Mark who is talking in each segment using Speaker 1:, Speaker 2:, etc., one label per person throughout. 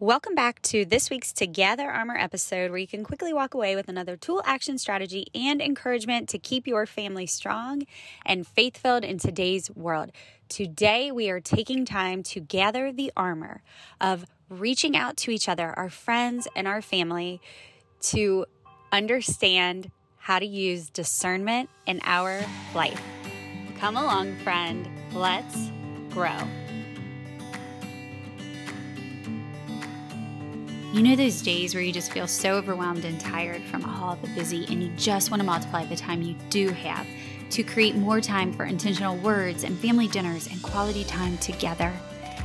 Speaker 1: Welcome back to this week's Together Armor episode, where you can quickly walk away with another tool, action, strategy, and encouragement to keep your family strong and faith filled in today's world. Today, we are taking time to gather the armor of reaching out to each other, our friends, and our family to understand how to use discernment in our life. Come along, friend. Let's grow. You know those days where you just feel so overwhelmed and tired from all the busy, and you just want to multiply the time you do have to create more time for intentional words and family dinners and quality time together?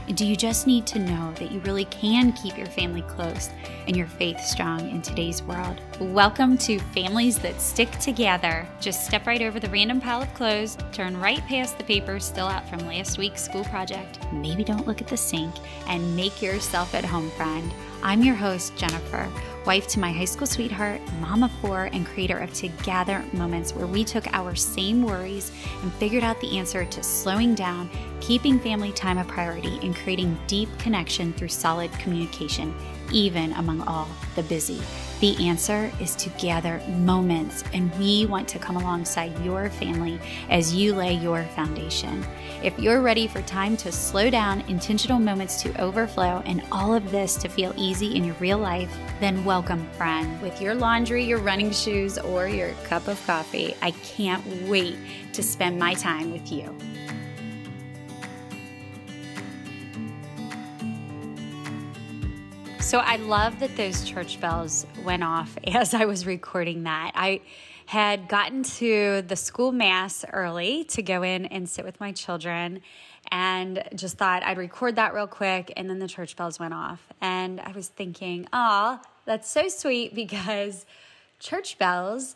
Speaker 1: And do you just need to know that you really can keep your family close and your faith strong in today's world? Welcome to Families That Stick Together. Just step right over the random pile of clothes, turn right past the papers still out from last week's school project, maybe don't look at the sink, and make yourself at home, friend. I'm your host, Jennifer, wife to my high school sweetheart, mom of four, and creator of Together Moments, where we took our same worries and figured out the answer to slowing down, keeping family time a priority, and creating deep connection through solid communication, even among all the busy. The answer is to gather moments, and we want to come alongside your family as you lay your foundation. If you're ready for time to slow down, intentional moments to overflow, and all of this to feel easy in your real life, then welcome, friend. With your laundry, your running shoes, or your cup of coffee, I can't wait to spend my time with you. So I love that those church bells went off as I was recording that. I had gotten to the school mass early to go in and sit with my children and just thought I'd record that real quick and then the church bells went off. And I was thinking, "Oh, that's so sweet because church bells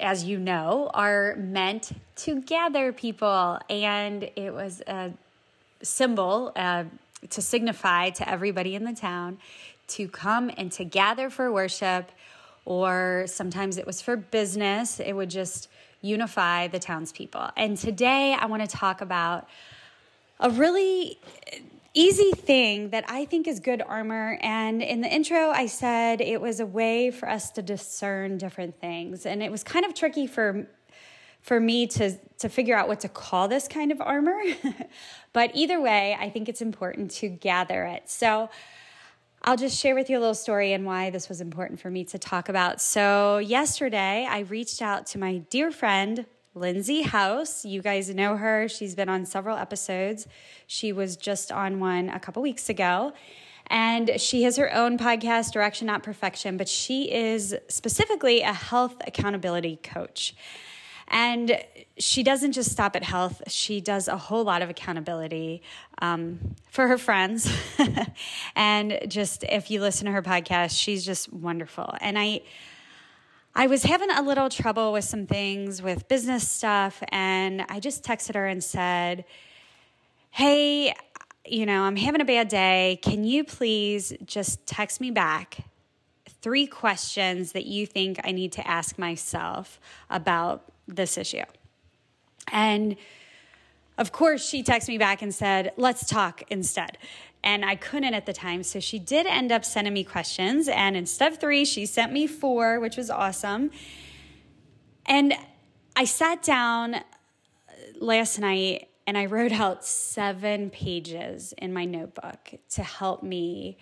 Speaker 1: as you know, are meant to gather people. And it was a symbol uh, to signify to everybody in the town to come and to gather for worship, or sometimes it was for business. It would just unify the townspeople. And today I want to talk about a really easy thing that I think is good armor. And in the intro, I said it was a way for us to discern different things. And it was kind of tricky for for me to to figure out what to call this kind of armor. but either way, I think it's important to gather it. So I'll just share with you a little story and why this was important for me to talk about. So, yesterday, I reached out to my dear friend, Lindsay House. You guys know her. She's been on several episodes. She was just on one a couple weeks ago. And she has her own podcast, Direction Not Perfection, but she is specifically a health accountability coach. And she doesn't just stop at health, she does a whole lot of accountability um, for her friends. and just if you listen to her podcast, she's just wonderful. And I, I was having a little trouble with some things with business stuff, and I just texted her and said, Hey, you know, I'm having a bad day. Can you please just text me back three questions that you think I need to ask myself about this issue. And of course, she texted me back and said, let's talk instead. And I couldn't at the time. So she did end up sending me questions. And instead of three, she sent me four, which was awesome. And I sat down uh, last night and I wrote out seven pages in my notebook to help me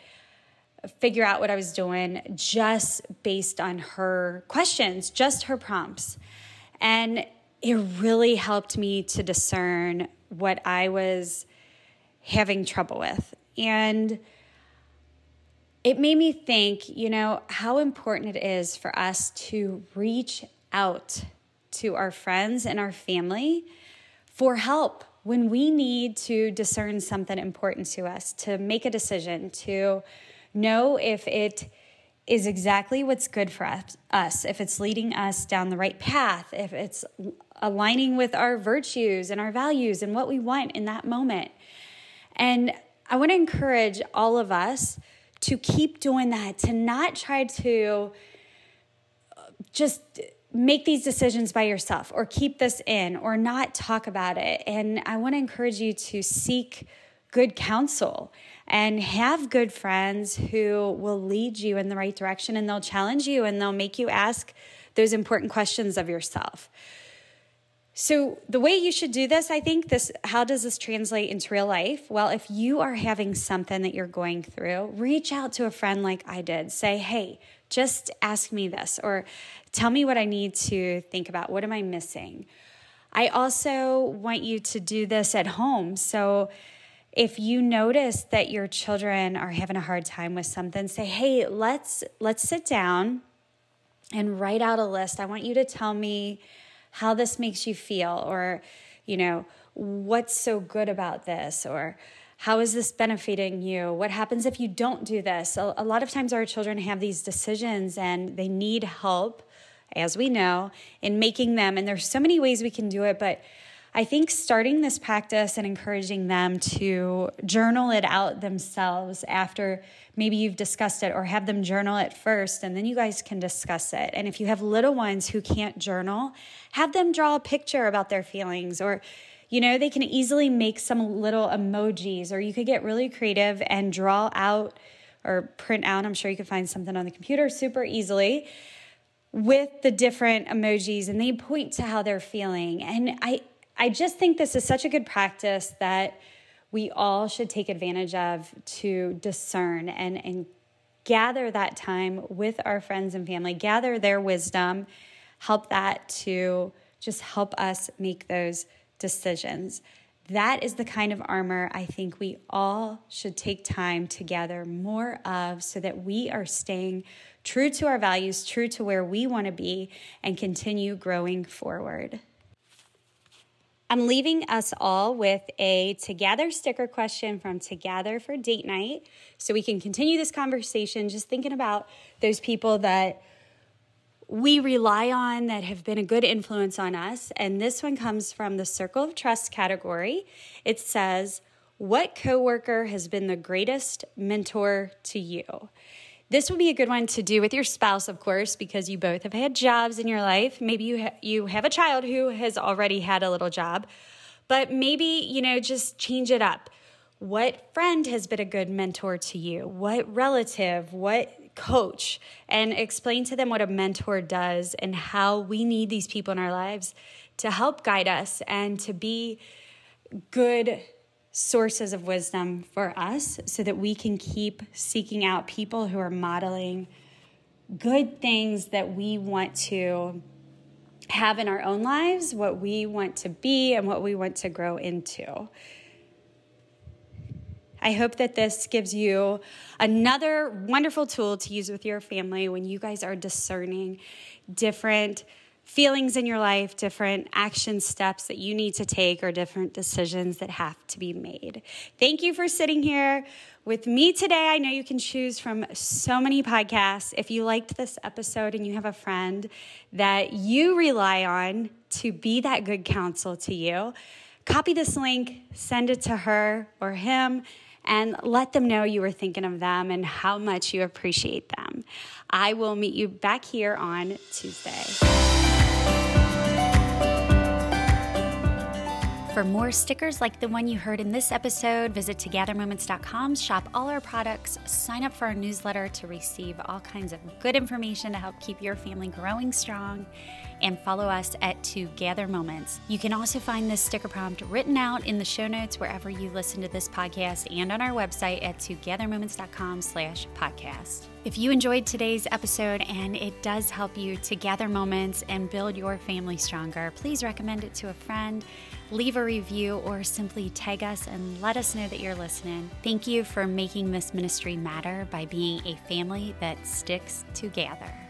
Speaker 1: figure out what I was doing just based on her questions, just her prompts. And it really helped me to discern what I was having trouble with. And it made me think, you know, how important it is for us to reach out to our friends and our family for help when we need to discern something important to us, to make a decision, to know if it is exactly what's good for us, if it's leading us down the right path, if it's aligning with our virtues and our values and what we want in that moment. And I want to encourage all of us to keep doing that, to not try to just make these decisions by yourself or keep this in or not talk about it. And I want to encourage you to seek good counsel and have good friends who will lead you in the right direction and they'll challenge you and they'll make you ask those important questions of yourself. So, the way you should do this, I think this how does this translate into real life? Well, if you are having something that you're going through, reach out to a friend like I did. Say, "Hey, just ask me this or tell me what I need to think about. What am I missing?" I also want you to do this at home. So, if you notice that your children are having a hard time with something, say, "Hey, let's let's sit down and write out a list. I want you to tell me how this makes you feel or you know what's so good about this or how is this benefiting you what happens if you don't do this a, a lot of times our children have these decisions and they need help as we know in making them and there's so many ways we can do it but I think starting this practice and encouraging them to journal it out themselves after maybe you've discussed it, or have them journal it first, and then you guys can discuss it. And if you have little ones who can't journal, have them draw a picture about their feelings, or you know, they can easily make some little emojis, or you could get really creative and draw out or print out. I'm sure you could find something on the computer super easily with the different emojis and they point to how they're feeling. And I, I just think this is such a good practice that we all should take advantage of to discern and, and gather that time with our friends and family, gather their wisdom, help that to just help us make those decisions. That is the kind of armor I think we all should take time to gather more of so that we are staying true to our values, true to where we want to be, and continue growing forward. I'm leaving us all with a Together sticker question from Together for Date Night so we can continue this conversation just thinking about those people that we rely on that have been a good influence on us. And this one comes from the Circle of Trust category. It says, What coworker has been the greatest mentor to you? This would be a good one to do with your spouse, of course, because you both have had jobs in your life. Maybe you ha- you have a child who has already had a little job, but maybe you know just change it up. What friend has been a good mentor to you? What relative? What coach? And explain to them what a mentor does and how we need these people in our lives to help guide us and to be good sources of wisdom for us so that we can keep seeking out people who are modeling good things that we want to have in our own lives, what we want to be, and what we want to grow into. I hope that this gives you another wonderful tool to use with your family when you guys are discerning different feelings in your life, different action steps that you need to take, or different decisions that have to be made. Thank you for sitting here with me today. I know you can choose from so many podcasts. If you liked this episode and you have a friend that you rely on to be that good counsel to you, copy this link, send it to her or him and let them know you were thinking of them and how much you appreciate them. I will meet you back here on Tuesday. For more stickers like the one you heard in this episode, visit togethermoments.com, shop all our products, sign up for our newsletter to receive all kinds of good information to help keep your family growing strong, and follow us at Together Moments. You can also find this sticker prompt written out in the show notes wherever you listen to this podcast and on our website at togethermoments.com slash podcast. If you enjoyed today's episode and it does help you to gather moments and build your family stronger, please recommend it to a friend leave a review, or simply tag us and let us know that you're listening. Thank you for making this ministry matter by being a family that sticks together.